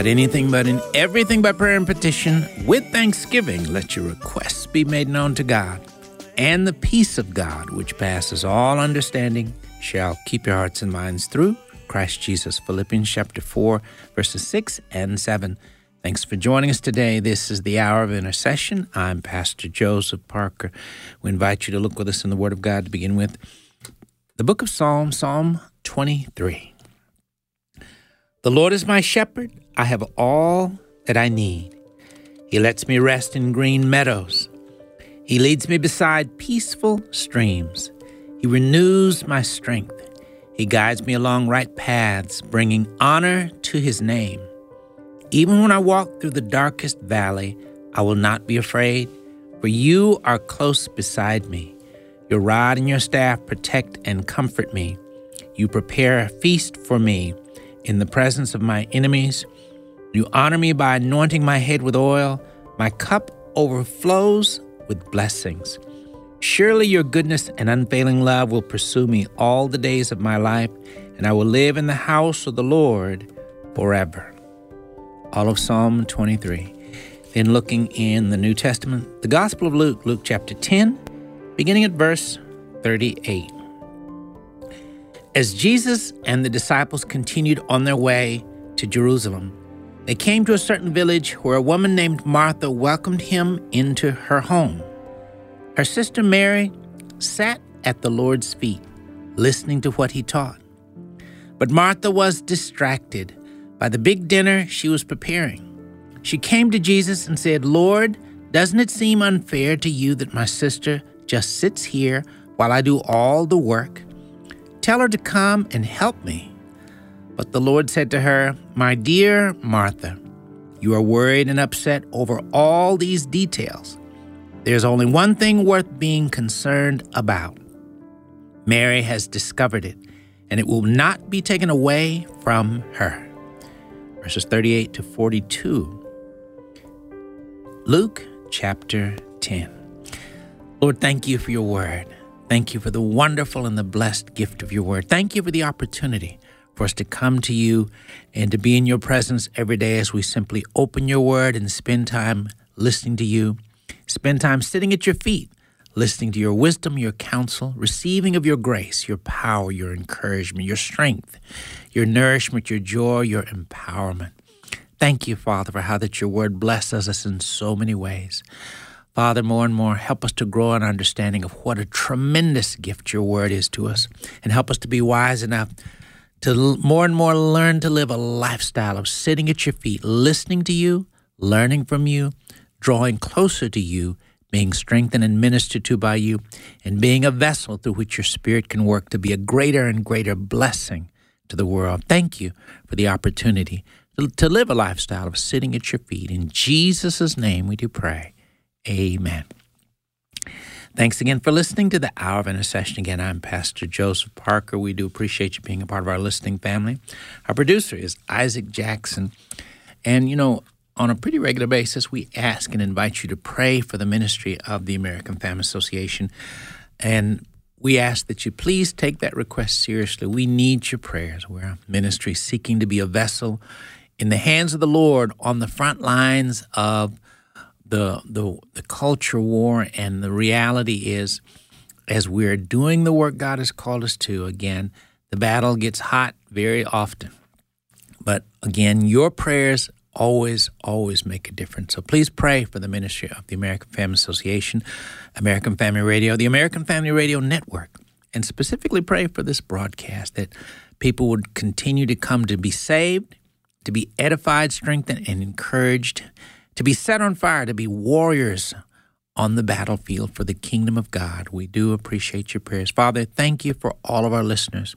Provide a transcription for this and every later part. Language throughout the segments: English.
About anything but in everything by prayer and petition. With thanksgiving, let your requests be made known to God. And the peace of God, which passes all understanding, shall keep your hearts and minds through Christ Jesus. Philippians chapter 4, verses 6 and 7. Thanks for joining us today. This is the hour of intercession. I'm Pastor Joseph Parker. We invite you to look with us in the Word of God to begin with. The book of Psalms, Psalm 23. The Lord is my shepherd. I have all that I need. He lets me rest in green meadows. He leads me beside peaceful streams. He renews my strength. He guides me along right paths, bringing honor to his name. Even when I walk through the darkest valley, I will not be afraid, for you are close beside me. Your rod and your staff protect and comfort me. You prepare a feast for me in the presence of my enemies. You honor me by anointing my head with oil. My cup overflows with blessings. Surely your goodness and unfailing love will pursue me all the days of my life, and I will live in the house of the Lord forever all of Psalm 23. Then looking in the New Testament, the Gospel of Luke, Luke chapter 10, beginning at verse 38. As Jesus and the disciples continued on their way to Jerusalem, they came to a certain village where a woman named Martha welcomed him into her home. Her sister Mary sat at the Lord's feet, listening to what he taught. But Martha was distracted by the big dinner she was preparing. She came to Jesus and said, Lord, doesn't it seem unfair to you that my sister just sits here while I do all the work? Tell her to come and help me. But the Lord said to her, My dear Martha, you are worried and upset over all these details. There's only one thing worth being concerned about. Mary has discovered it, and it will not be taken away from her verses 38 to 42. Luke chapter 10. Lord, thank you for your word. Thank you for the wonderful and the blessed gift of your word. Thank you for the opportunity for us to come to you and to be in your presence every day as we simply open your word and spend time listening to you, spend time sitting at your feet listening to your wisdom, your counsel, receiving of your grace, your power, your encouragement, your strength, your nourishment, your joy, your empowerment. Thank you, Father, for how that your word blesses us in so many ways. Father, more and more, help us to grow in understanding of what a tremendous gift your word is to us, and help us to be wise enough to more and more learn to live a lifestyle of sitting at your feet, listening to you, learning from you, drawing closer to you, being strengthened and ministered to by you, and being a vessel through which your Spirit can work to be a greater and greater blessing to the world. Thank you for the opportunity to live a lifestyle of sitting at your feet. In Jesus' name we do pray. Amen. Thanks again for listening to the Hour of Intercession. Again, I'm Pastor Joseph Parker. We do appreciate you being a part of our listening family. Our producer is Isaac Jackson. And, you know, on a pretty regular basis, we ask and invite you to pray for the ministry of the American Family Association. And we ask that you please take that request seriously. We need your prayers. We're a ministry seeking to be a vessel in the hands of the Lord on the front lines of the, the, the culture war. And the reality is, as we're doing the work God has called us to, again, the battle gets hot very often. But again, your prayers always, always make a difference. So please pray for the ministry of the American Family Association, American Family Radio, the American Family Radio Network, and specifically pray for this broadcast that people would continue to come to be saved, to be edified, strengthened, and encouraged, to be set on fire, to be warriors on the battlefield for the kingdom of God. We do appreciate your prayers. Father, thank you for all of our listeners.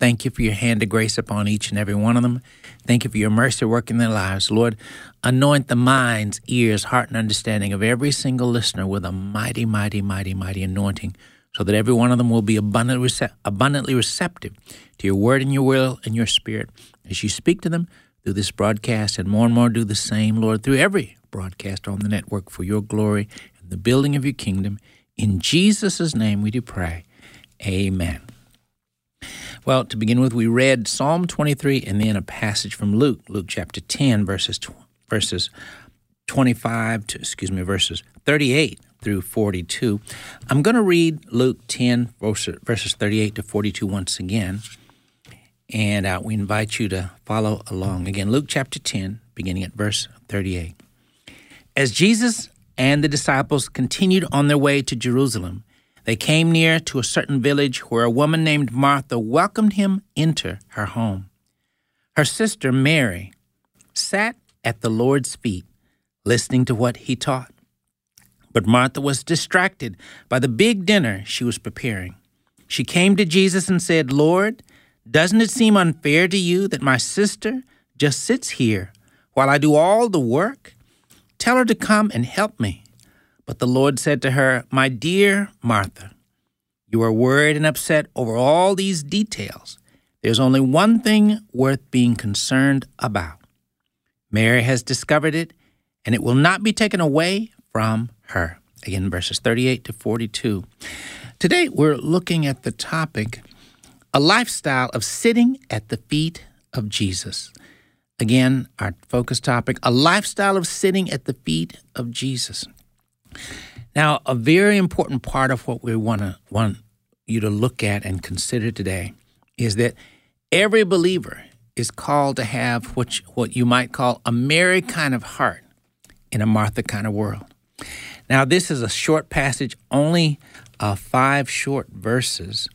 Thank you for your hand of grace upon each and every one of them. Thank you for your mercy working in their lives. Lord, anoint the minds, ears, heart, and understanding of every single listener with a mighty, mighty, mighty, mighty anointing so that every one of them will be abundantly receptive to your word and your will and your spirit as you speak to them through this broadcast and more and more do the same, Lord, through every broadcast on the network for your glory and the building of your kingdom. In Jesus' name we do pray. Amen. Well, to begin with, we read Psalm 23 and then a passage from Luke, Luke chapter 10, verses verses 25 to excuse me, verses 38 through 42. I'm going to read Luke 10 verses 38 to 42 once again, and uh, we invite you to follow along. Again, Luke chapter 10, beginning at verse 38. As Jesus and the disciples continued on their way to Jerusalem, they came near to a certain village where a woman named Martha welcomed him into her home. Her sister Mary sat at the Lord's feet, listening to what he taught. But Martha was distracted by the big dinner she was preparing. She came to Jesus and said, Lord, doesn't it seem unfair to you that my sister just sits here while I do all the work? Tell her to come and help me. But the Lord said to her, My dear Martha, you are worried and upset over all these details. There's only one thing worth being concerned about. Mary has discovered it, and it will not be taken away from her. Again, verses 38 to 42. Today, we're looking at the topic a lifestyle of sitting at the feet of Jesus. Again, our focus topic a lifestyle of sitting at the feet of Jesus. Now, a very important part of what we want to want you to look at and consider today is that every believer is called to have what you, what you might call a Mary kind of heart in a Martha kind of world. Now, this is a short passage, only uh, five short verses,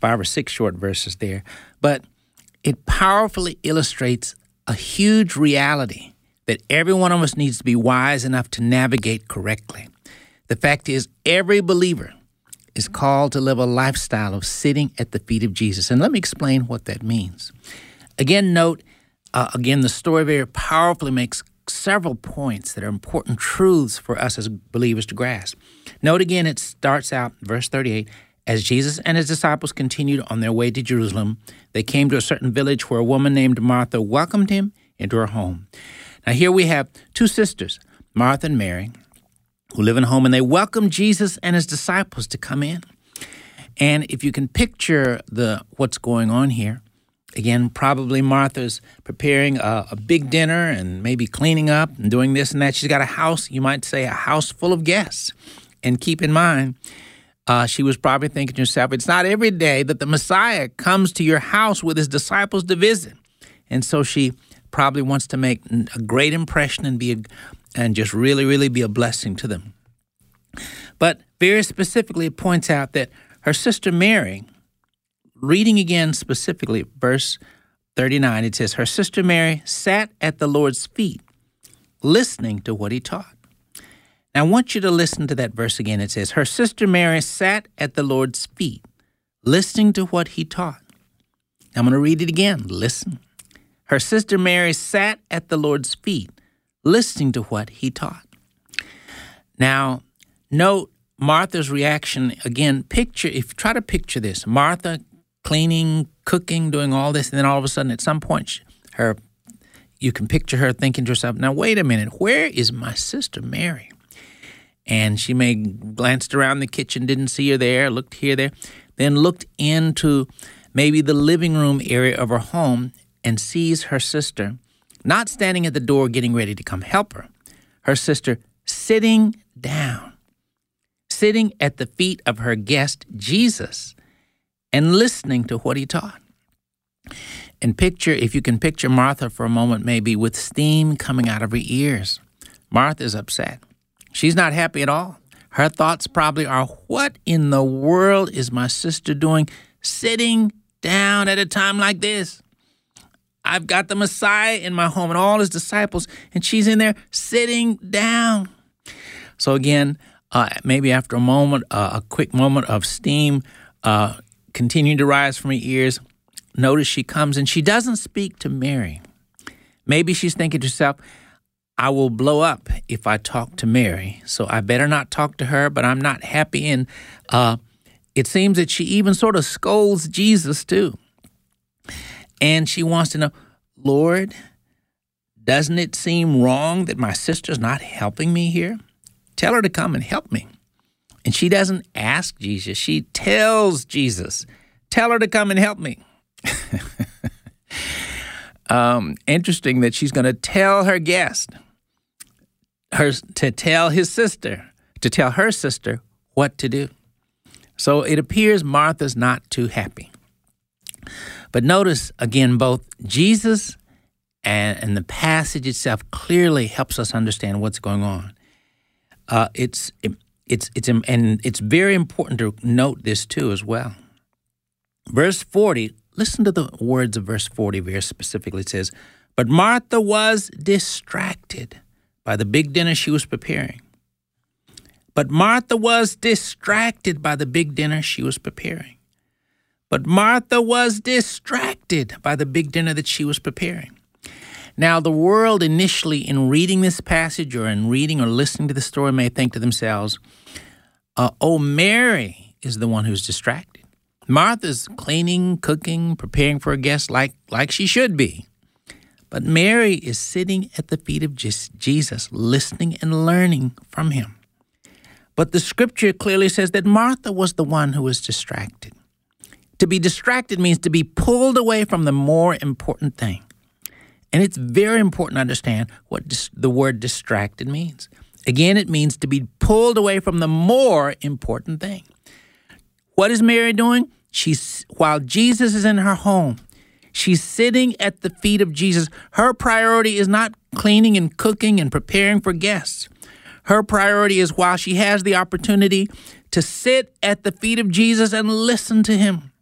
five or six short verses there, but it powerfully illustrates a huge reality that every one of us needs to be wise enough to navigate correctly. The fact is, every believer is called to live a lifestyle of sitting at the feet of Jesus. And let me explain what that means. Again, note, uh, again, the story very powerfully makes several points that are important truths for us as believers to grasp. Note again, it starts out, verse 38 as Jesus and his disciples continued on their way to Jerusalem, they came to a certain village where a woman named Martha welcomed him into her home. Now, here we have two sisters, Martha and Mary who live in a home, and they welcome Jesus and his disciples to come in. And if you can picture the what's going on here, again, probably Martha's preparing a, a, big dinner and maybe cleaning up and doing this and that. She's got a house, you might say, a house full of guests. And keep in mind, uh, she was probably thinking to herself, it's not every day that the Messiah comes to your house with his disciples to visit. And so she probably wants to make a great impression and be a, and just really, really be a blessing to them. But very specifically, it points out that her sister Mary, reading again specifically, verse 39, it says, Her sister Mary sat at the Lord's feet, listening to what he taught. Now, I want you to listen to that verse again. It says, Her sister Mary sat at the Lord's feet, listening to what he taught. I'm going to read it again. Listen. Her sister Mary sat at the Lord's feet, listening to what he taught. Now, note Martha's reaction again. Picture, if try to picture this Martha cleaning, cooking, doing all this, and then all of a sudden at some point, her you can picture her thinking to herself, now wait a minute, where is my sister Mary? And she may glanced around the kitchen, didn't see her there, looked here, there, then looked into maybe the living room area of her home and sees her sister not standing at the door getting ready to come help her, her sister sitting down, sitting at the feet of her guest, Jesus, and listening to what he taught. And picture, if you can picture Martha for a moment, maybe with steam coming out of her ears. Martha's upset. She's not happy at all. Her thoughts probably are, What in the world is my sister doing sitting down at a time like this? I've got the Messiah in my home and all his disciples, and she's in there sitting down. So, again, uh, maybe after a moment, uh, a quick moment of steam uh, continuing to rise from her ears, notice she comes and she doesn't speak to Mary. Maybe she's thinking to herself, I will blow up if I talk to Mary, so I better not talk to her, but I'm not happy. And uh, it seems that she even sort of scolds Jesus too. And she wants to know, Lord, doesn't it seem wrong that my sister's not helping me here? Tell her to come and help me. And she doesn't ask Jesus, she tells Jesus, Tell her to come and help me. um, interesting that she's going to tell her guest, her to tell his sister, to tell her sister what to do. So it appears Martha's not too happy. But notice again, both Jesus and, and the passage itself clearly helps us understand what's going on. Uh, it's it, it's it's and it's very important to note this too as well. Verse forty. Listen to the words of verse forty very specifically. It says, "But Martha was distracted by the big dinner she was preparing." But Martha was distracted by the big dinner she was preparing. But Martha was distracted by the big dinner that she was preparing. Now, the world initially, in reading this passage or in reading or listening to the story, may think to themselves, uh, oh, Mary is the one who's distracted. Martha's cleaning, cooking, preparing for a guest like, like she should be. But Mary is sitting at the feet of Jesus, listening and learning from him. But the scripture clearly says that Martha was the one who was distracted. To be distracted means to be pulled away from the more important thing. And it's very important to understand what dis- the word distracted means. Again, it means to be pulled away from the more important thing. What is Mary doing? She's while Jesus is in her home, she's sitting at the feet of Jesus. Her priority is not cleaning and cooking and preparing for guests. Her priority is while she has the opportunity to sit at the feet of Jesus and listen to him.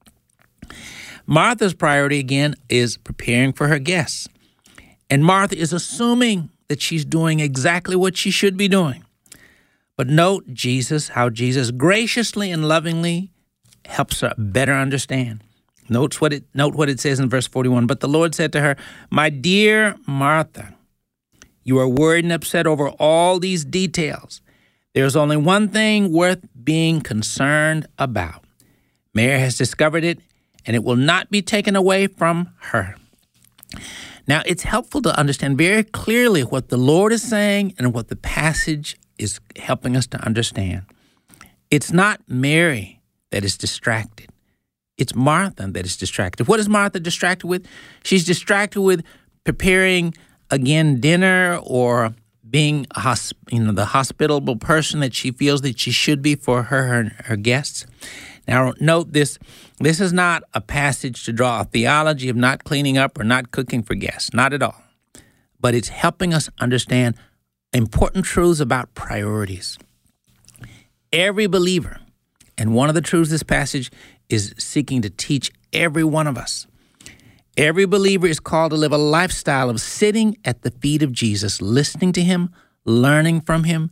Martha's priority again is preparing for her guests. And Martha is assuming that she's doing exactly what she should be doing. But note Jesus, how Jesus graciously and lovingly helps her better understand. Notes what it note what it says in verse 41. But the Lord said to her, My dear Martha, you are worried and upset over all these details. There's only one thing worth being concerned about. Mary has discovered it, and it will not be taken away from her. Now, it's helpful to understand very clearly what the Lord is saying and what the passage is helping us to understand. It's not Mary that is distracted, it's Martha that is distracted. What is Martha distracted with? She's distracted with preparing again dinner or being hosp- you know the hospitable person that she feels that she should be for her and her guests. Now, note this this is not a passage to draw a theology of not cleaning up or not cooking for guests, not at all. But it's helping us understand important truths about priorities. Every believer, and one of the truths this passage is seeking to teach every one of us. Every believer is called to live a lifestyle of sitting at the feet of Jesus, listening to him, learning from him,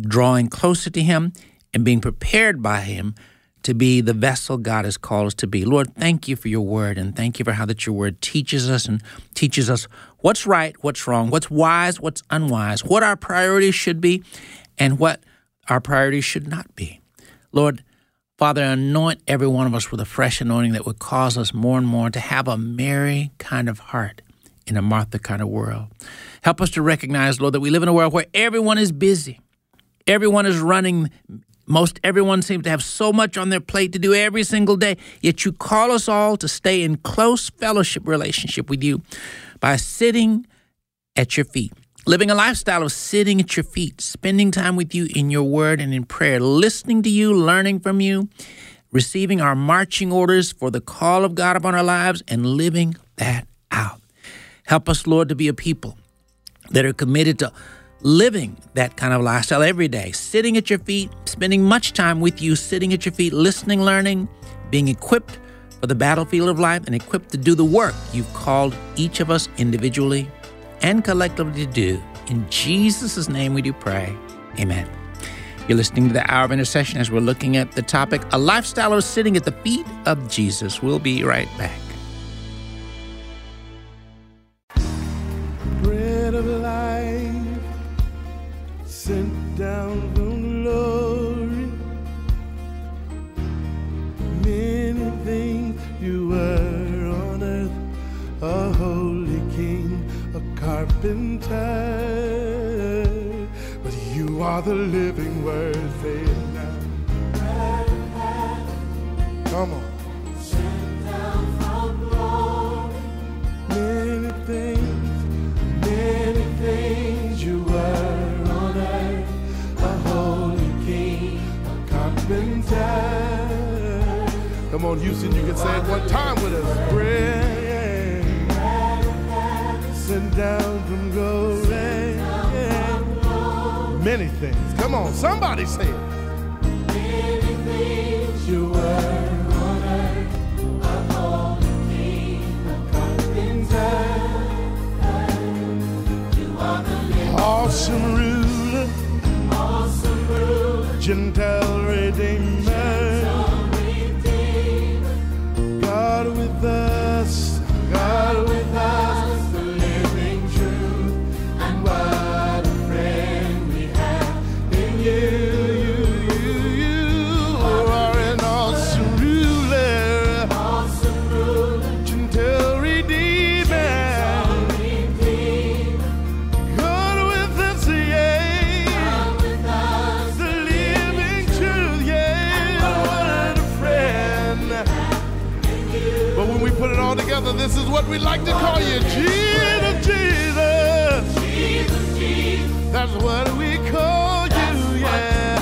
drawing closer to him, and being prepared by him to be the vessel God has called us to be. Lord, thank you for your word and thank you for how that your word teaches us and teaches us what's right, what's wrong, what's wise, what's unwise, what our priorities should be, and what our priorities should not be. Lord, Father, anoint every one of us with a fresh anointing that would cause us more and more to have a Mary kind of heart in a Martha kind of world. Help us to recognize, Lord, that we live in a world where everyone is busy. Everyone is running most everyone seems to have so much on their plate to do every single day, yet you call us all to stay in close fellowship relationship with you by sitting at your feet, living a lifestyle of sitting at your feet, spending time with you in your word and in prayer, listening to you, learning from you, receiving our marching orders for the call of God upon our lives, and living that out. Help us, Lord, to be a people that are committed to living that kind of lifestyle every day, sitting at your feet, spending much time with you, sitting at your feet, listening, learning, being equipped for the battlefield of life and equipped to do the work you've called each of us individually and collectively to do. In Jesus' name we do pray. Amen. You're listening to the Hour of Intercession as we're looking at the topic, a lifestyle of sitting at the feet of Jesus. We'll be right back. The all together, this is what we like to call you. Jesus, Jesus. That's what we call you, yeah.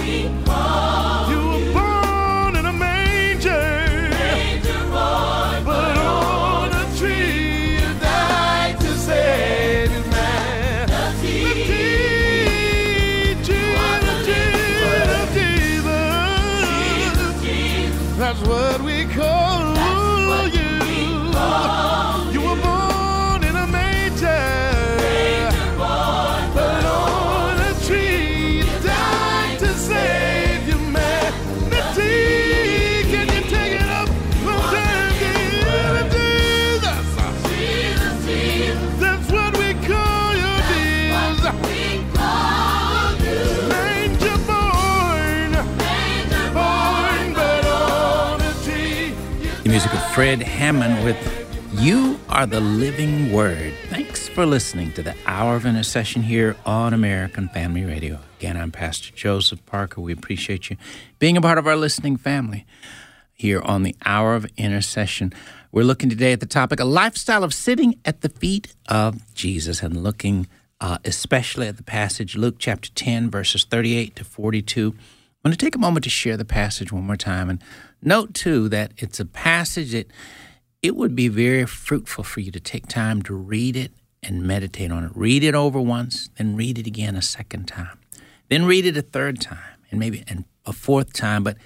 Fred Hammond with You Are the Living Word. Thanks for listening to the Hour of Intercession here on American Family Radio. Again, I'm Pastor Joseph Parker. We appreciate you being a part of our listening family here on the Hour of Intercession. We're looking today at the topic a lifestyle of sitting at the feet of Jesus and looking uh, especially at the passage Luke chapter 10, verses 38 to 42. I'm going to take a moment to share the passage one more time and note too that it's a passage that it would be very fruitful for you to take time to read it and meditate on it. Read it over once, then read it again a second time, then read it a third time, and maybe and a fourth time. But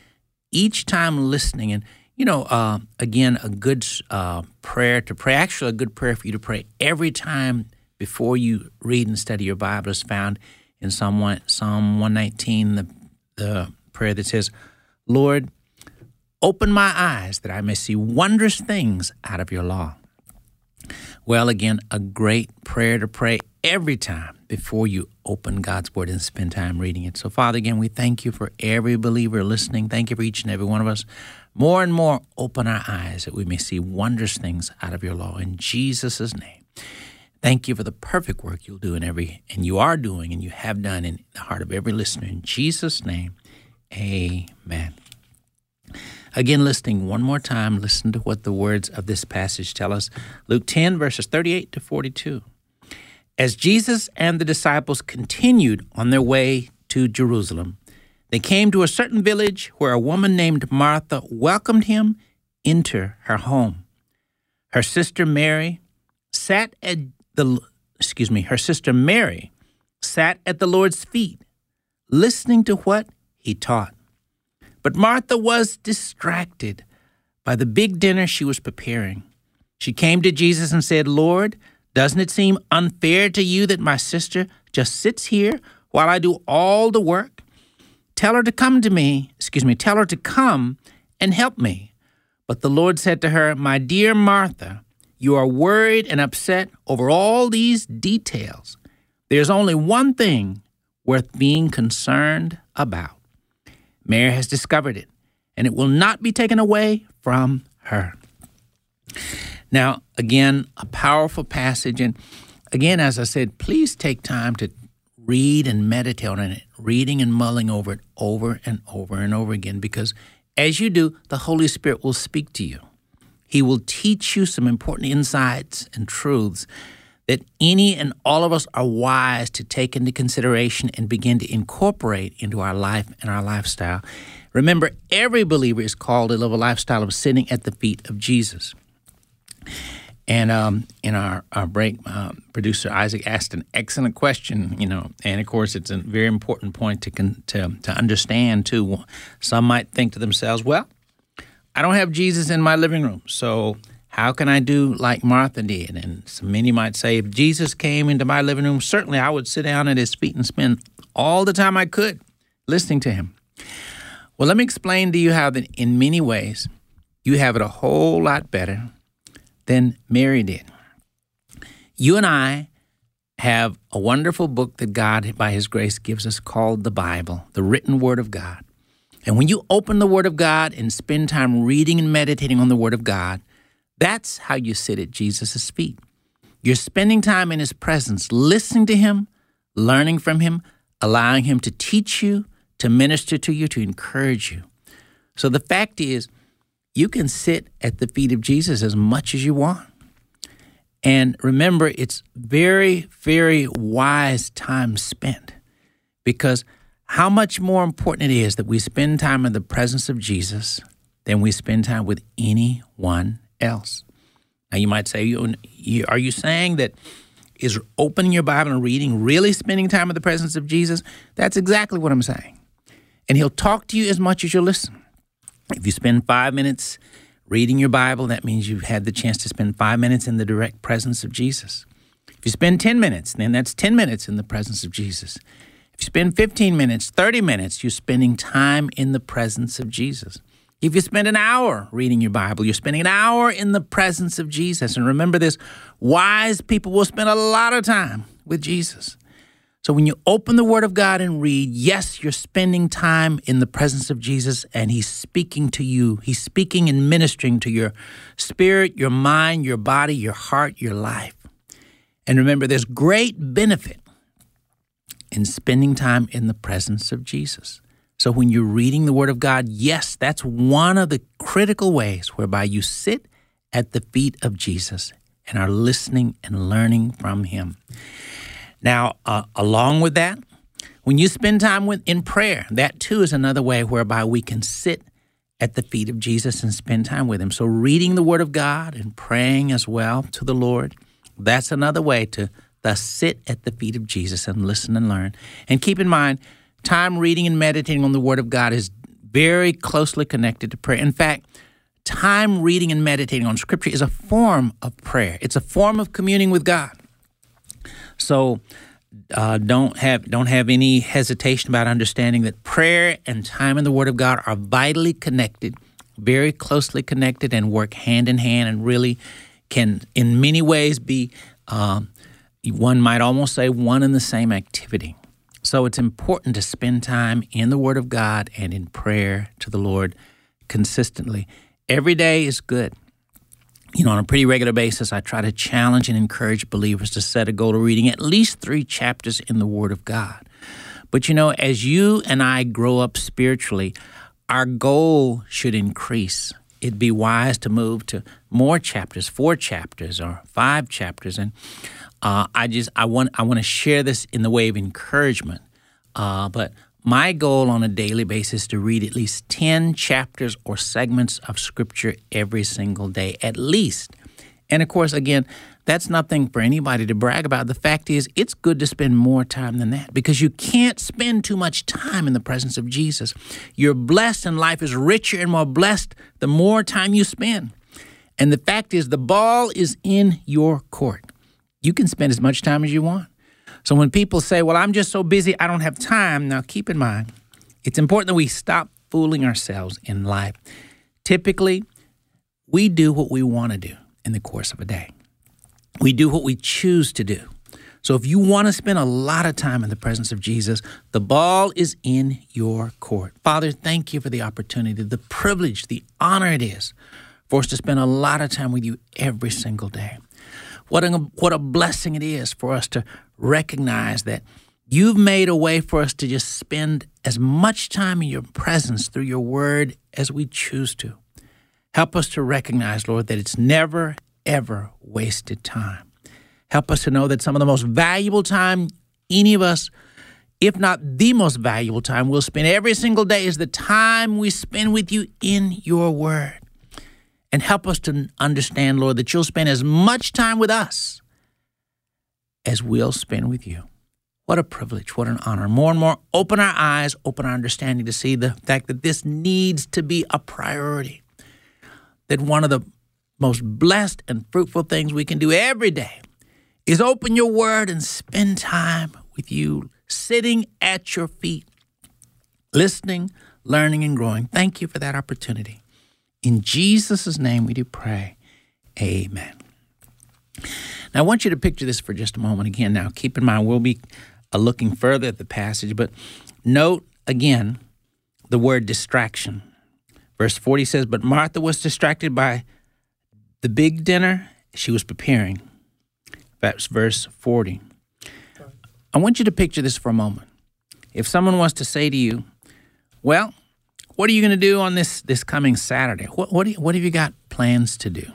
each time listening, and you know, uh, again, a good uh, prayer to pray. Actually, a good prayer for you to pray every time before you read and study your Bible is found in Psalm Psalm one nineteen, the the prayer that says, "Lord." Open my eyes that I may see wondrous things out of your law. Well, again, a great prayer to pray every time before you open God's Word and spend time reading it. So, Father, again, we thank you for every believer listening. Thank you for each and every one of us. More and more, open our eyes that we may see wondrous things out of your law. In Jesus' name. Thank you for the perfect work you'll do in every, and you are doing, and you have done in the heart of every listener. In Jesus' name, amen. Again, listening one more time, listen to what the words of this passage tell us. Luke 10, verses 38 to 42. As Jesus and the disciples continued on their way to Jerusalem, they came to a certain village where a woman named Martha welcomed him into her home. Her sister Mary sat at the excuse me, her sister Mary sat at the Lord's feet, listening to what he taught. But Martha was distracted by the big dinner she was preparing. She came to Jesus and said, Lord, doesn't it seem unfair to you that my sister just sits here while I do all the work? Tell her to come to me, excuse me, tell her to come and help me. But the Lord said to her, My dear Martha, you are worried and upset over all these details. There's only one thing worth being concerned about. Mary has discovered it, and it will not be taken away from her. Now, again, a powerful passage. And again, as I said, please take time to read and meditate on it, reading and mulling over it over and over and over again, because as you do, the Holy Spirit will speak to you. He will teach you some important insights and truths that any and all of us are wise to take into consideration and begin to incorporate into our life and our lifestyle. Remember, every believer is called to live a lifestyle of sitting at the feet of Jesus. And um, in our, our break, uh, producer Isaac asked an excellent question, you know, and of course it's a very important point to, con- to, to understand too. Some might think to themselves, well, I don't have Jesus in my living room, so how can I do like Martha did? And many might say, if Jesus came into my living room, certainly I would sit down at his feet and spend all the time I could listening to him. Well, let me explain to you how that in many ways you have it a whole lot better than Mary did. You and I have a wonderful book that God, by His grace, gives us called the Bible, the written Word of God. And when you open the Word of God and spend time reading and meditating on the Word of God, that's how you sit at Jesus' feet. You're spending time in His presence, listening to Him, learning from Him, allowing Him to teach you, to minister to you, to encourage you. So the fact is, you can sit at the feet of Jesus as much as you want. And remember, it's very, very wise time spent because how much more important it is that we spend time in the presence of Jesus than we spend time with anyone else. Now, you might say, Are you saying that is opening your Bible and reading really spending time in the presence of Jesus? That's exactly what I'm saying. And He'll talk to you as much as you listen. If you spend five minutes reading your Bible, that means you've had the chance to spend five minutes in the direct presence of Jesus. If you spend 10 minutes, then that's 10 minutes in the presence of Jesus. If you spend 15 minutes, 30 minutes, you're spending time in the presence of Jesus. If you spend an hour reading your Bible, you're spending an hour in the presence of Jesus. And remember this wise people will spend a lot of time with Jesus. So when you open the Word of God and read, yes, you're spending time in the presence of Jesus and He's speaking to you. He's speaking and ministering to your spirit, your mind, your body, your heart, your life. And remember, there's great benefit in spending time in the presence of Jesus. So when you're reading the Word of God, yes, that's one of the critical ways whereby you sit at the feet of Jesus and are listening and learning from Him. Now, uh, along with that, when you spend time with, in prayer, that too is another way whereby we can sit at the feet of Jesus and spend time with Him. So, reading the Word of God and praying as well to the Lord, that's another way to thus sit at the feet of Jesus and listen and learn. And keep in mind, time reading and meditating on the Word of God is very closely connected to prayer. In fact, time reading and meditating on Scripture is a form of prayer, it's a form of communing with God. So uh, don't have don't have any hesitation about understanding that prayer and time in the Word of God are vitally connected, very closely connected, and work hand in hand, and really can, in many ways, be um, one might almost say one and the same activity. So it's important to spend time in the Word of God and in prayer to the Lord consistently. Every day is good you know, on a pretty regular basis, I try to challenge and encourage believers to set a goal of reading at least three chapters in the Word of God. But you know, as you and I grow up spiritually, our goal should increase. It'd be wise to move to more chapters, four chapters or five chapters. And uh, I just I want I want to share this in the way of encouragement. Uh, but my goal on a daily basis is to read at least 10 chapters or segments of scripture every single day, at least. And of course, again, that's nothing for anybody to brag about. The fact is, it's good to spend more time than that because you can't spend too much time in the presence of Jesus. You're blessed and life is richer and more blessed the more time you spend. And the fact is, the ball is in your court. You can spend as much time as you want. So when people say, well, I'm just so busy, I don't have time, now keep in mind, it's important that we stop fooling ourselves in life. Typically, we do what we want to do in the course of a day, we do what we choose to do. So if you want to spend a lot of time in the presence of Jesus, the ball is in your court. Father, thank you for the opportunity, the privilege, the honor it is for us to spend a lot of time with you every single day. What a, what a blessing it is for us to recognize that you've made a way for us to just spend as much time in your presence through your word as we choose to. Help us to recognize, Lord, that it's never, ever wasted time. Help us to know that some of the most valuable time any of us, if not the most valuable time we'll spend every single day, is the time we spend with you in your word. And help us to understand, Lord, that you'll spend as much time with us as we'll spend with you. What a privilege, what an honor. More and more, open our eyes, open our understanding to see the fact that this needs to be a priority. That one of the most blessed and fruitful things we can do every day is open your word and spend time with you, sitting at your feet, listening, learning, and growing. Thank you for that opportunity. In Jesus' name we do pray. Amen. Now, I want you to picture this for just a moment again. Now, keep in mind, we'll be uh, looking further at the passage, but note again the word distraction. Verse 40 says, But Martha was distracted by the big dinner she was preparing. That's verse 40. I want you to picture this for a moment. If someone was to say to you, Well, what are you going to do on this, this coming Saturday? What, what, you, what have you got plans to do?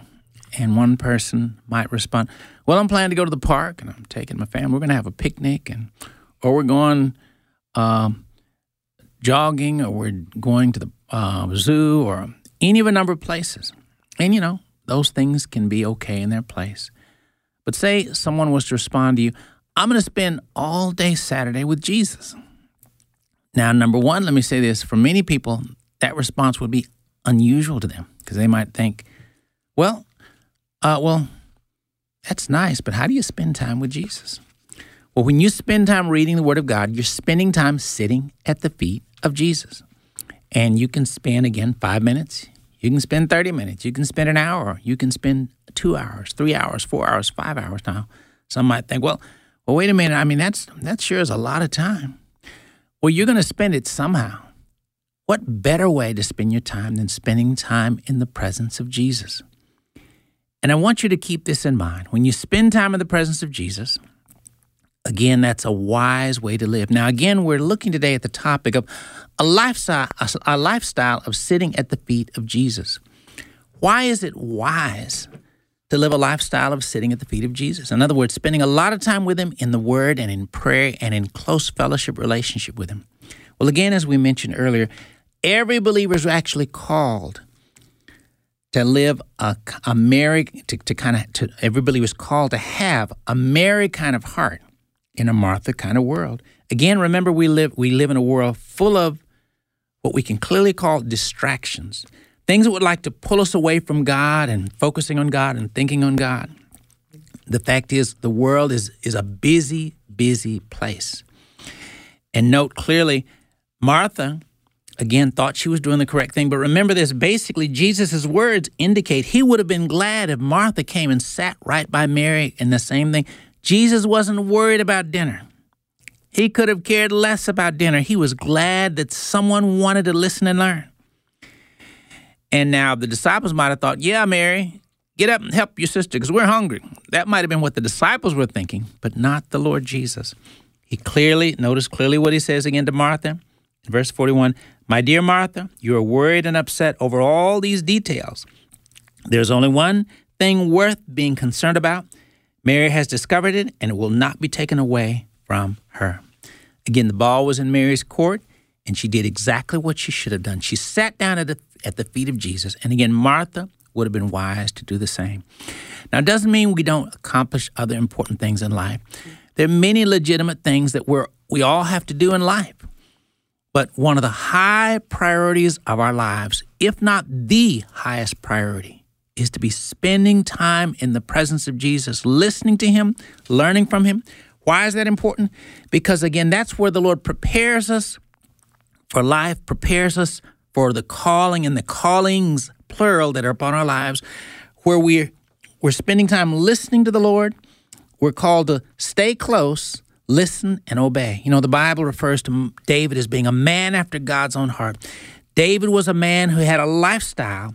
And one person might respond, Well, I'm planning to go to the park and I'm taking my family. We're going to have a picnic, and or we're going um, jogging, or we're going to the uh, zoo, or any of a number of places. And you know, those things can be okay in their place. But say someone was to respond to you, I'm going to spend all day Saturday with Jesus. Now, number one, let me say this for many people, that response would be unusual to them because they might think, well, uh, well, that's nice, but how do you spend time with Jesus? Well, when you spend time reading the Word of God, you're spending time sitting at the feet of Jesus. And you can spend, again, five minutes. You can spend 30 minutes. You can spend an hour. You can spend two hours, three hours, four hours, five hours. Now, some might think, well, well, wait a minute. I mean, that's that sure is a lot of time. Well, you're going to spend it somehow. What better way to spend your time than spending time in the presence of Jesus? And I want you to keep this in mind. When you spend time in the presence of Jesus, again, that's a wise way to live. Now, again, we're looking today at the topic of a lifestyle, a lifestyle of sitting at the feet of Jesus. Why is it wise to live a lifestyle of sitting at the feet of Jesus? In other words, spending a lot of time with Him in the Word and in prayer and in close fellowship relationship with Him. Well, again, as we mentioned earlier, every believer is actually called to live a, a Mary, to, to kind of, to, every believer is called to have a Mary kind of heart in a Martha kind of world. Again, remember we live we live in a world full of what we can clearly call distractions. Things that would like to pull us away from God and focusing on God and thinking on God. The fact is the world is is a busy, busy place. And note clearly, Martha again thought she was doing the correct thing. But remember this basically, Jesus' words indicate he would have been glad if Martha came and sat right by Mary and the same thing. Jesus wasn't worried about dinner. He could have cared less about dinner. He was glad that someone wanted to listen and learn. And now the disciples might have thought, yeah, Mary, get up and help your sister because we're hungry. That might have been what the disciples were thinking, but not the Lord Jesus. He clearly, notice clearly what he says again to Martha verse 41 My dear Martha, you are worried and upset over all these details. There's only one thing worth being concerned about. Mary has discovered it, and it will not be taken away from her. Again, the ball was in Mary's court, and she did exactly what she should have done. She sat down at the, at the feet of Jesus. And again, Martha would have been wise to do the same. Now, it doesn't mean we don't accomplish other important things in life. There are many legitimate things that we're, we all have to do in life. But one of the high priorities of our lives, if not the highest priority, is to be spending time in the presence of Jesus, listening to Him, learning from Him. Why is that important? Because again, that's where the Lord prepares us for life, prepares us for the calling and the callings, plural, that are upon our lives, where we're, we're spending time listening to the Lord. We're called to stay close, listen, and obey. You know, the Bible refers to David as being a man after God's own heart. David was a man who had a lifestyle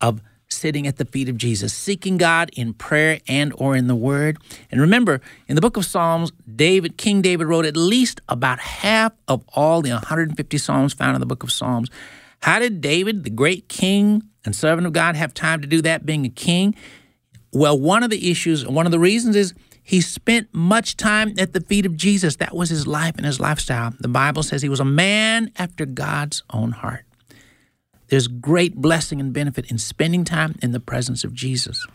of sitting at the feet of Jesus, seeking God in prayer and or in the word. And remember, in the book of Psalms, David, King David wrote at least about half of all the 150 psalms found in the book of Psalms. How did David, the great king and servant of God, have time to do that being a king? Well, one of the issues, one of the reasons is He spent much time at the feet of Jesus. That was his life and his lifestyle. The Bible says he was a man after God's own heart. There's great blessing and benefit in spending time in the presence of Jesus.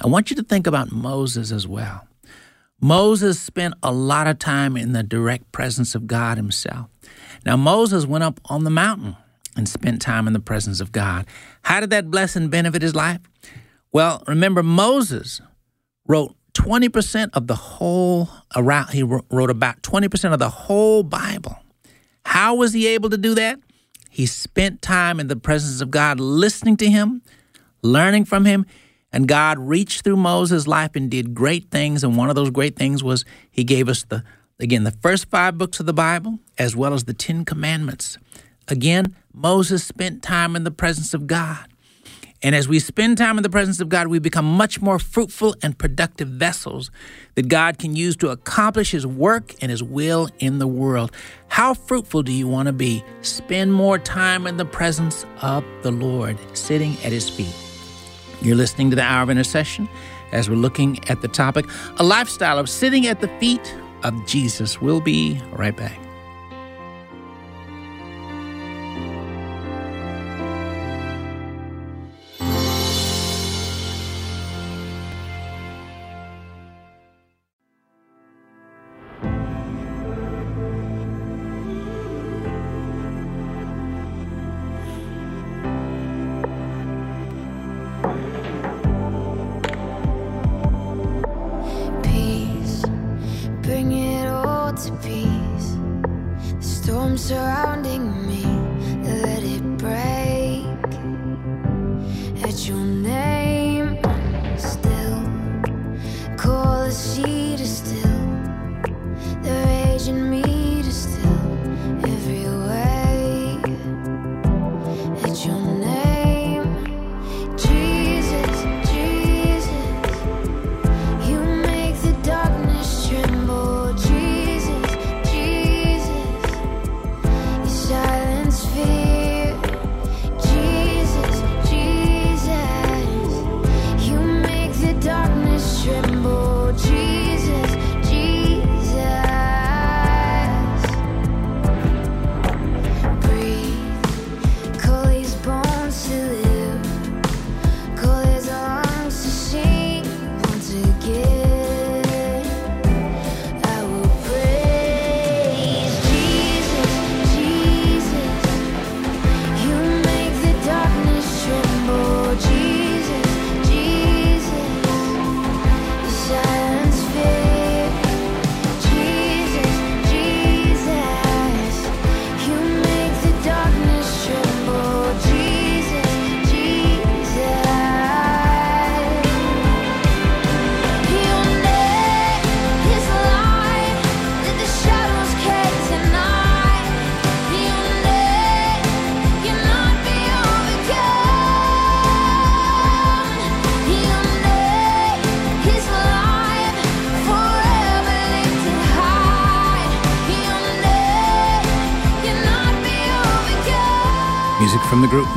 I want you to think about Moses as well. Moses spent a lot of time in the direct presence of God himself. Now, Moses went up on the mountain and spent time in the presence of God. How did that blessing benefit his life? Well, remember, Moses wrote 20% of the whole, around, he wrote about 20% of the whole Bible. How was he able to do that? He spent time in the presence of God, listening to him, learning from him, and God reached through Moses' life and did great things. And one of those great things was he gave us the, again, the first five books of the Bible, as well as the Ten Commandments. Again, Moses spent time in the presence of God. And as we spend time in the presence of God, we become much more fruitful and productive vessels that God can use to accomplish His work and His will in the world. How fruitful do you want to be? Spend more time in the presence of the Lord, sitting at His feet. You're listening to the Hour of Intercession as we're looking at the topic a lifestyle of sitting at the feet of Jesus. We'll be right back.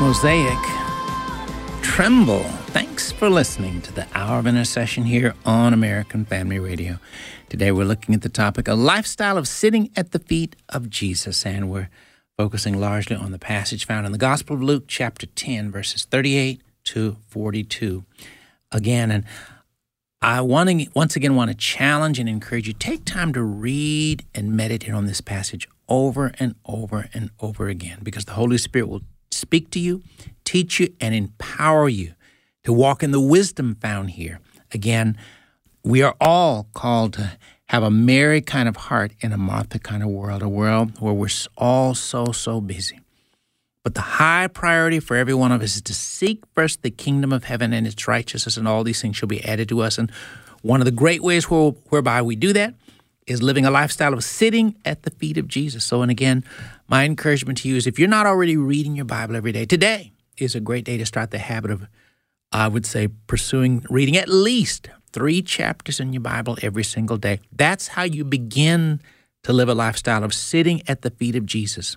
Mosaic. Tremble. Thanks for listening to the Hour of Intercession here on American Family Radio. Today we're looking at the topic a lifestyle of sitting at the feet of Jesus, and we're focusing largely on the passage found in the Gospel of Luke, chapter 10, verses 38 to 42. Again, and I want to, once again want to challenge and encourage you take time to read and meditate on this passage over and over and over again because the Holy Spirit will speak to you, teach you, and empower you to walk in the wisdom found here. Again, we are all called to have a Mary kind of heart in a Martha kind of world, a world where we're all so, so busy. But the high priority for every one of us is to seek first the kingdom of heaven and its righteousness, and all these things shall be added to us. And one of the great ways whereby we do that is living a lifestyle of sitting at the feet of Jesus. So, and again, my encouragement to you is if you're not already reading your Bible every day, today is a great day to start the habit of, I would say, pursuing reading at least three chapters in your Bible every single day. That's how you begin to live a lifestyle of sitting at the feet of Jesus.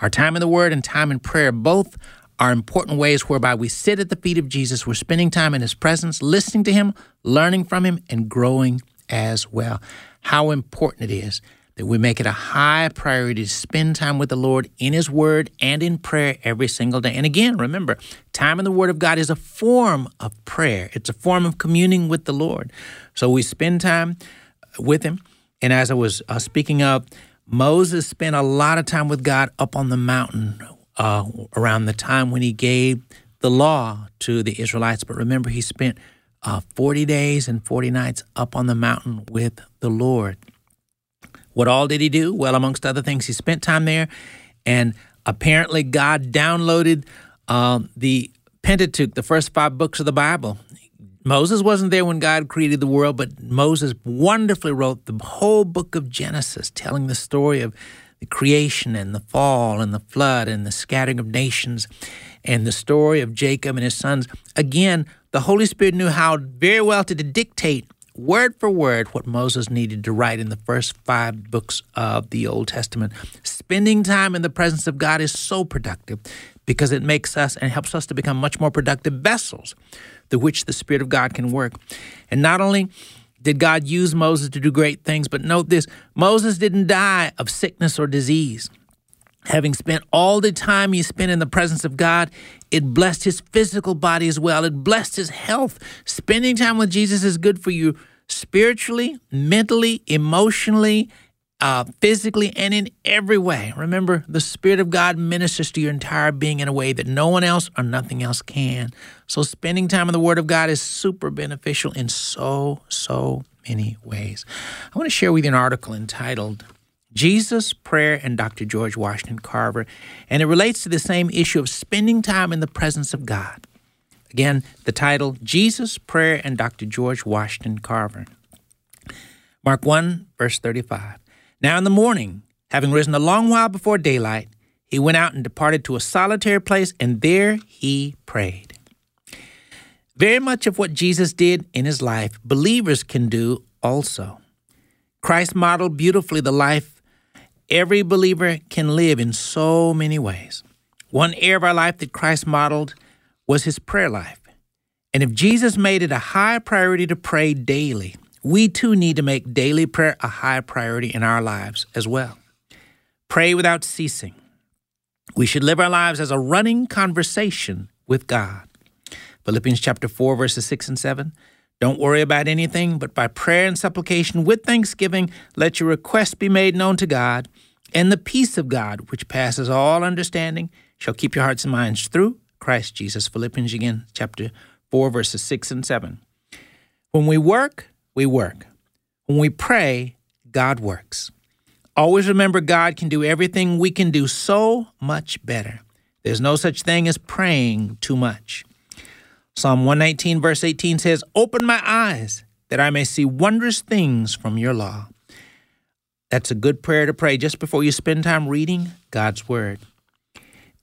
Our time in the Word and time in prayer both are important ways whereby we sit at the feet of Jesus. We're spending time in his presence, listening to him, learning from him, and growing as well. How important it is that we make it a high priority to spend time with the Lord in His Word and in prayer every single day. And again, remember, time in the Word of God is a form of prayer, it's a form of communing with the Lord. So we spend time with Him. And as I was uh, speaking of, Moses spent a lot of time with God up on the mountain uh, around the time when he gave the law to the Israelites. But remember, he spent uh, 40 days and 40 nights up on the mountain with the Lord. What all did he do? Well, amongst other things, he spent time there, and apparently God downloaded uh, the Pentateuch, the first five books of the Bible. Moses wasn't there when God created the world, but Moses wonderfully wrote the whole book of Genesis, telling the story of the creation and the fall and the flood and the scattering of nations and the story of Jacob and his sons. Again, the Holy Spirit knew how very well to dictate word for word what Moses needed to write in the first five books of the Old Testament. Spending time in the presence of God is so productive because it makes us and helps us to become much more productive vessels through which the Spirit of God can work. And not only did God use Moses to do great things, but note this Moses didn't die of sickness or disease. Having spent all the time he spent in the presence of God, it blessed his physical body as well. It blessed his health. Spending time with Jesus is good for you spiritually, mentally, emotionally, uh, physically, and in every way. Remember, the Spirit of God ministers to your entire being in a way that no one else or nothing else can. So, spending time in the Word of God is super beneficial in so, so many ways. I want to share with you an article entitled Jesus, Prayer, and Dr. George Washington Carver, and it relates to the same issue of spending time in the presence of God. Again, the title Jesus, Prayer, and Dr. George Washington Carver. Mark 1, verse 35. Now in the morning, having risen a long while before daylight, he went out and departed to a solitary place, and there he prayed. Very much of what Jesus did in his life, believers can do also. Christ modeled beautifully the life every believer can live in so many ways. One area of our life that Christ modeled was his prayer life. And if Jesus made it a high priority to pray daily, we too need to make daily prayer a high priority in our lives as well. Pray without ceasing. We should live our lives as a running conversation with God. Philippians chapter 4, verses 6 and 7. Don't worry about anything, but by prayer and supplication with thanksgiving, let your requests be made known to God, and the peace of God, which passes all understanding, shall keep your hearts and minds through Christ Jesus. Philippians again, chapter 4, verses 6 and 7. When we work, we work. When we pray, God works. Always remember God can do everything we can do so much better. There's no such thing as praying too much. Psalm 119, verse 18 says, Open my eyes that I may see wondrous things from your law. That's a good prayer to pray just before you spend time reading God's Word.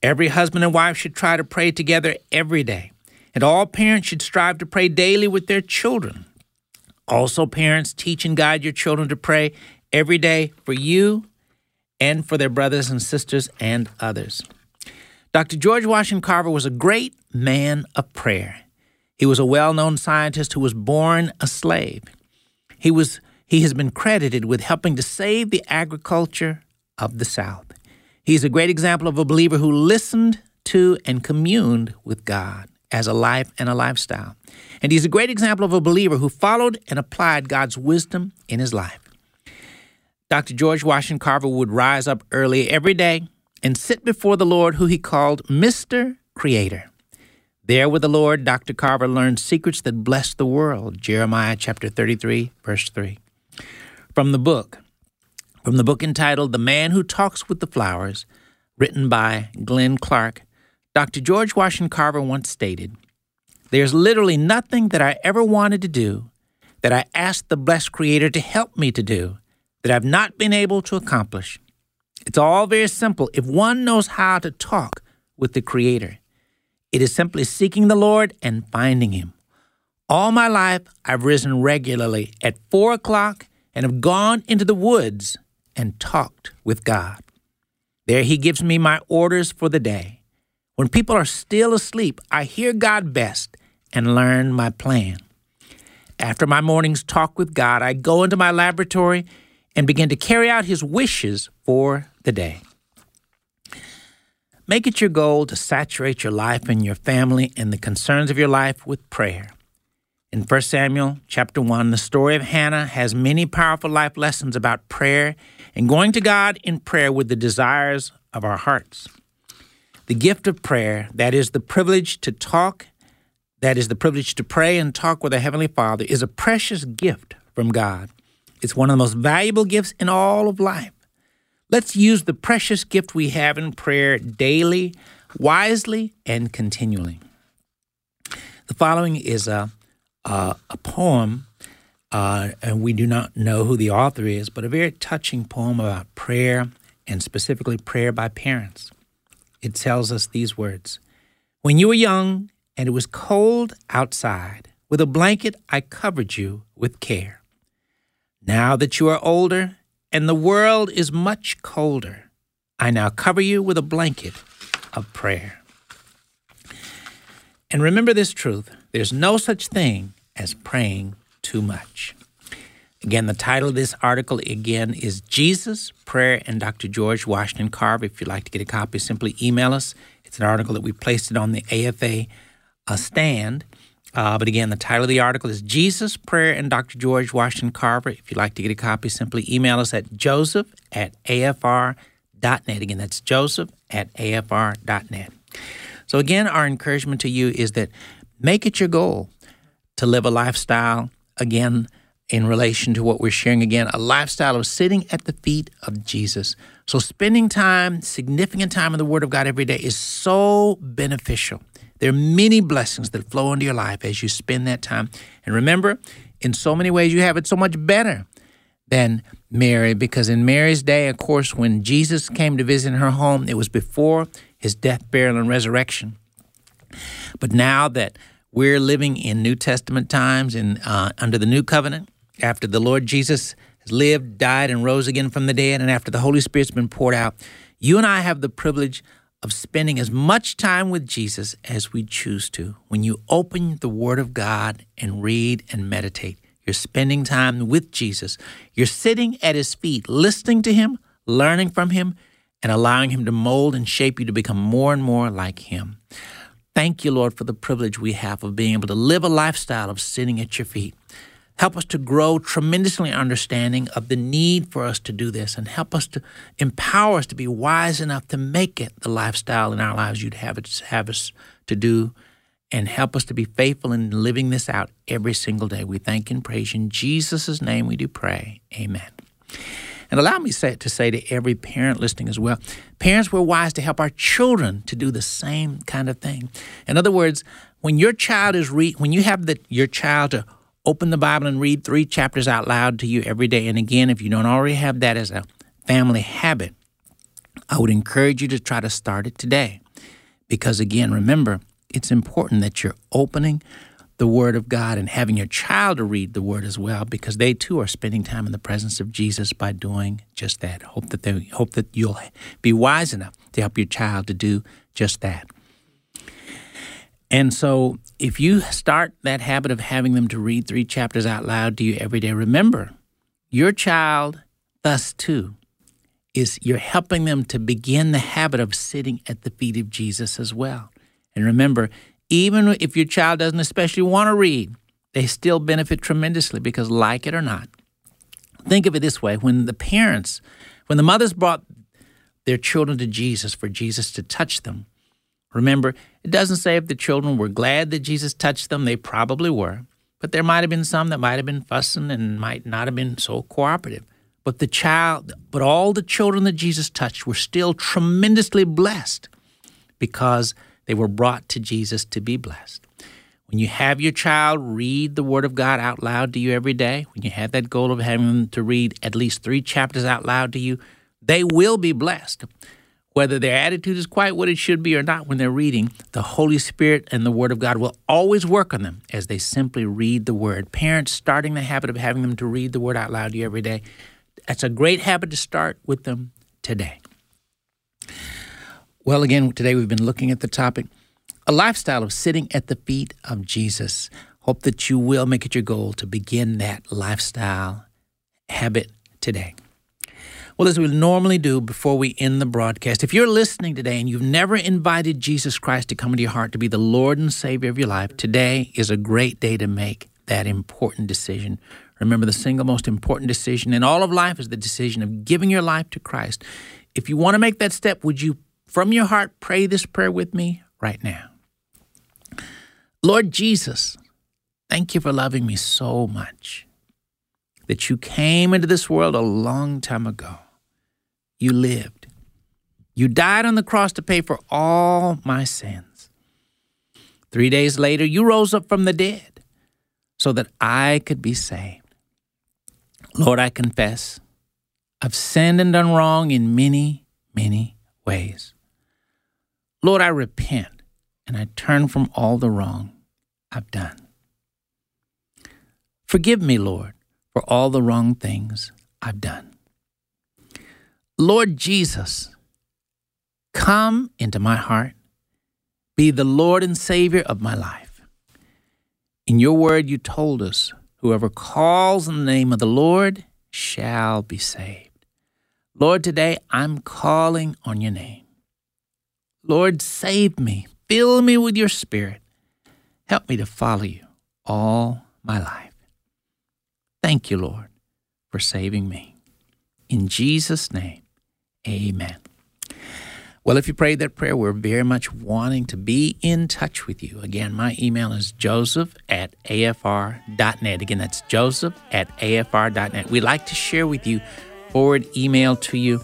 Every husband and wife should try to pray together every day, and all parents should strive to pray daily with their children. Also, parents, teach and guide your children to pray every day for you and for their brothers and sisters and others. Dr. George Washington Carver was a great man of prayer. He was a well known scientist who was born a slave. He, was, he has been credited with helping to save the agriculture of the South. He's a great example of a believer who listened to and communed with God as a life and a lifestyle. And he's a great example of a believer who followed and applied God's wisdom in his life. Dr. George Washington Carver would rise up early every day and sit before the Lord, who he called Mr. Creator. There with the Lord, Dr. Carver learned secrets that blessed the world. Jeremiah chapter 33, verse 3. From the book, from the book entitled The Man Who Talks with the Flowers, written by Glenn Clark, Dr. George Washington Carver once stated, There's literally nothing that I ever wanted to do that I asked the blessed Creator to help me to do that I've not been able to accomplish. It's all very simple if one knows how to talk with the Creator. It is simply seeking the Lord and finding Him. All my life, I've risen regularly at four o'clock and have gone into the woods and talked with God. There He gives me my orders for the day. When people are still asleep, I hear God best and learn my plan. After my morning's talk with God, I go into my laboratory and begin to carry out His wishes for the day. Make it your goal to saturate your life and your family and the concerns of your life with prayer. In 1 Samuel chapter 1, the story of Hannah has many powerful life lessons about prayer and going to God in prayer with the desires of our hearts. The gift of prayer, that is the privilege to talk, that is the privilege to pray and talk with our Heavenly Father, is a precious gift from God. It's one of the most valuable gifts in all of life. Let's use the precious gift we have in prayer daily, wisely, and continually. The following is a, a, a poem, uh, and we do not know who the author is, but a very touching poem about prayer and specifically prayer by parents. It tells us these words When you were young and it was cold outside, with a blanket I covered you with care. Now that you are older and the world is much colder, I now cover you with a blanket of prayer. And remember this truth there's no such thing as praying too much. Again, the title of this article again is Jesus, Prayer, and Dr. George Washington Carver. If you'd like to get a copy, simply email us. It's an article that we placed it on the AFA uh, stand. Uh, but again, the title of the article is Jesus, Prayer, and Dr. George Washington Carver. If you'd like to get a copy, simply email us at joseph at afr.net. Again, that's joseph at afr.net. So, again, our encouragement to you is that make it your goal to live a lifestyle, again, in relation to what we're sharing again, a lifestyle of sitting at the feet of Jesus. So, spending time, significant time in the Word of God every day is so beneficial. There are many blessings that flow into your life as you spend that time. And remember, in so many ways, you have it so much better than Mary, because in Mary's day, of course, when Jesus came to visit her home, it was before his death, burial, and resurrection. But now that we're living in New Testament times and uh, under the new covenant, after the Lord Jesus has lived, died, and rose again from the dead, and after the Holy Spirit's been poured out, you and I have the privilege of spending as much time with Jesus as we choose to. When you open the Word of God and read and meditate, you're spending time with Jesus. You're sitting at His feet, listening to Him, learning from Him, and allowing Him to mold and shape you to become more and more like Him. Thank you, Lord, for the privilege we have of being able to live a lifestyle of sitting at your feet. Help us to grow tremendously understanding of the need for us to do this and help us to empower us to be wise enough to make it the lifestyle in our lives you'd have, have us to do and help us to be faithful in living this out every single day. We thank and praise you. In Jesus' name we do pray. Amen. And allow me say, to say to every parent listening as well parents, we're wise to help our children to do the same kind of thing. In other words, when your child is re- when you have the, your child to open the Bible and read three chapters out loud to you every day, and again, if you don't already have that as a family habit, I would encourage you to try to start it today. Because again, remember, it's important that you're opening the Word of God and having your child to read the Word as well, because they too are spending time in the presence of Jesus by doing just that. Hope that they hope that you'll be wise enough to help your child to do just that. And so, if you start that habit of having them to read three chapters out loud to you every day, remember, your child, thus too, is you're helping them to begin the habit of sitting at the feet of Jesus as well. And remember, even if your child doesn't especially want to read, they still benefit tremendously because, like it or not, think of it this way when the parents, when the mothers brought their children to Jesus for Jesus to touch them, remember, it doesn't say if the children were glad that Jesus touched them, they probably were. But there might have been some that might have been fussing and might not have been so cooperative. But the child, but all the children that Jesus touched were still tremendously blessed because they were brought to Jesus to be blessed. When you have your child read the Word of God out loud to you every day, when you have that goal of having them to read at least three chapters out loud to you, they will be blessed. Whether their attitude is quite what it should be or not when they're reading, the Holy Spirit and the Word of God will always work on them as they simply read the Word. Parents starting the habit of having them to read the Word out loud to you every day, that's a great habit to start with them today. Well, again, today we've been looking at the topic a lifestyle of sitting at the feet of Jesus. Hope that you will make it your goal to begin that lifestyle habit today. Well, as we normally do before we end the broadcast, if you're listening today and you've never invited Jesus Christ to come into your heart to be the Lord and Savior of your life, today is a great day to make that important decision. Remember, the single most important decision in all of life is the decision of giving your life to Christ. If you want to make that step, would you, from your heart, pray this prayer with me right now? Lord Jesus, thank you for loving me so much that you came into this world a long time ago. You lived. You died on the cross to pay for all my sins. Three days later, you rose up from the dead so that I could be saved. Lord, I confess I've sinned and done wrong in many, many ways. Lord, I repent and I turn from all the wrong I've done. Forgive me, Lord, for all the wrong things I've done. Lord Jesus, come into my heart, be the Lord and Savior of my life. In your word, you told us, whoever calls in the name of the Lord shall be saved. Lord, today I'm calling on your name. Lord, save me, fill me with your spirit. Help me to follow you all my life. Thank you, Lord, for saving me. In Jesus' name, amen. Well, if you prayed that prayer, we're very much wanting to be in touch with you. Again, my email is joseph at afr.net. Again, that's joseph at afr.net. We'd like to share with you, forward email to you,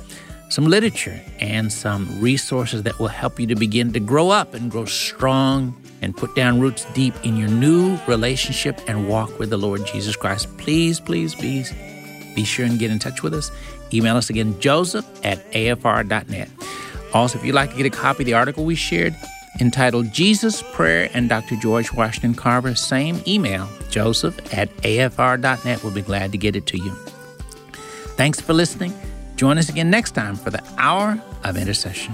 some literature and some resources that will help you to begin to grow up and grow strong and put down roots deep in your new relationship and walk with the Lord Jesus Christ. Please, please, please be sure and get in touch with us. Email us again, joseph at afr.net. Also, if you'd like to get a copy of the article we shared entitled Jesus, Prayer, and Dr. George Washington Carver, same email, joseph at afr.net. We'll be glad to get it to you. Thanks for listening. Join us again next time for the Hour of Intercession.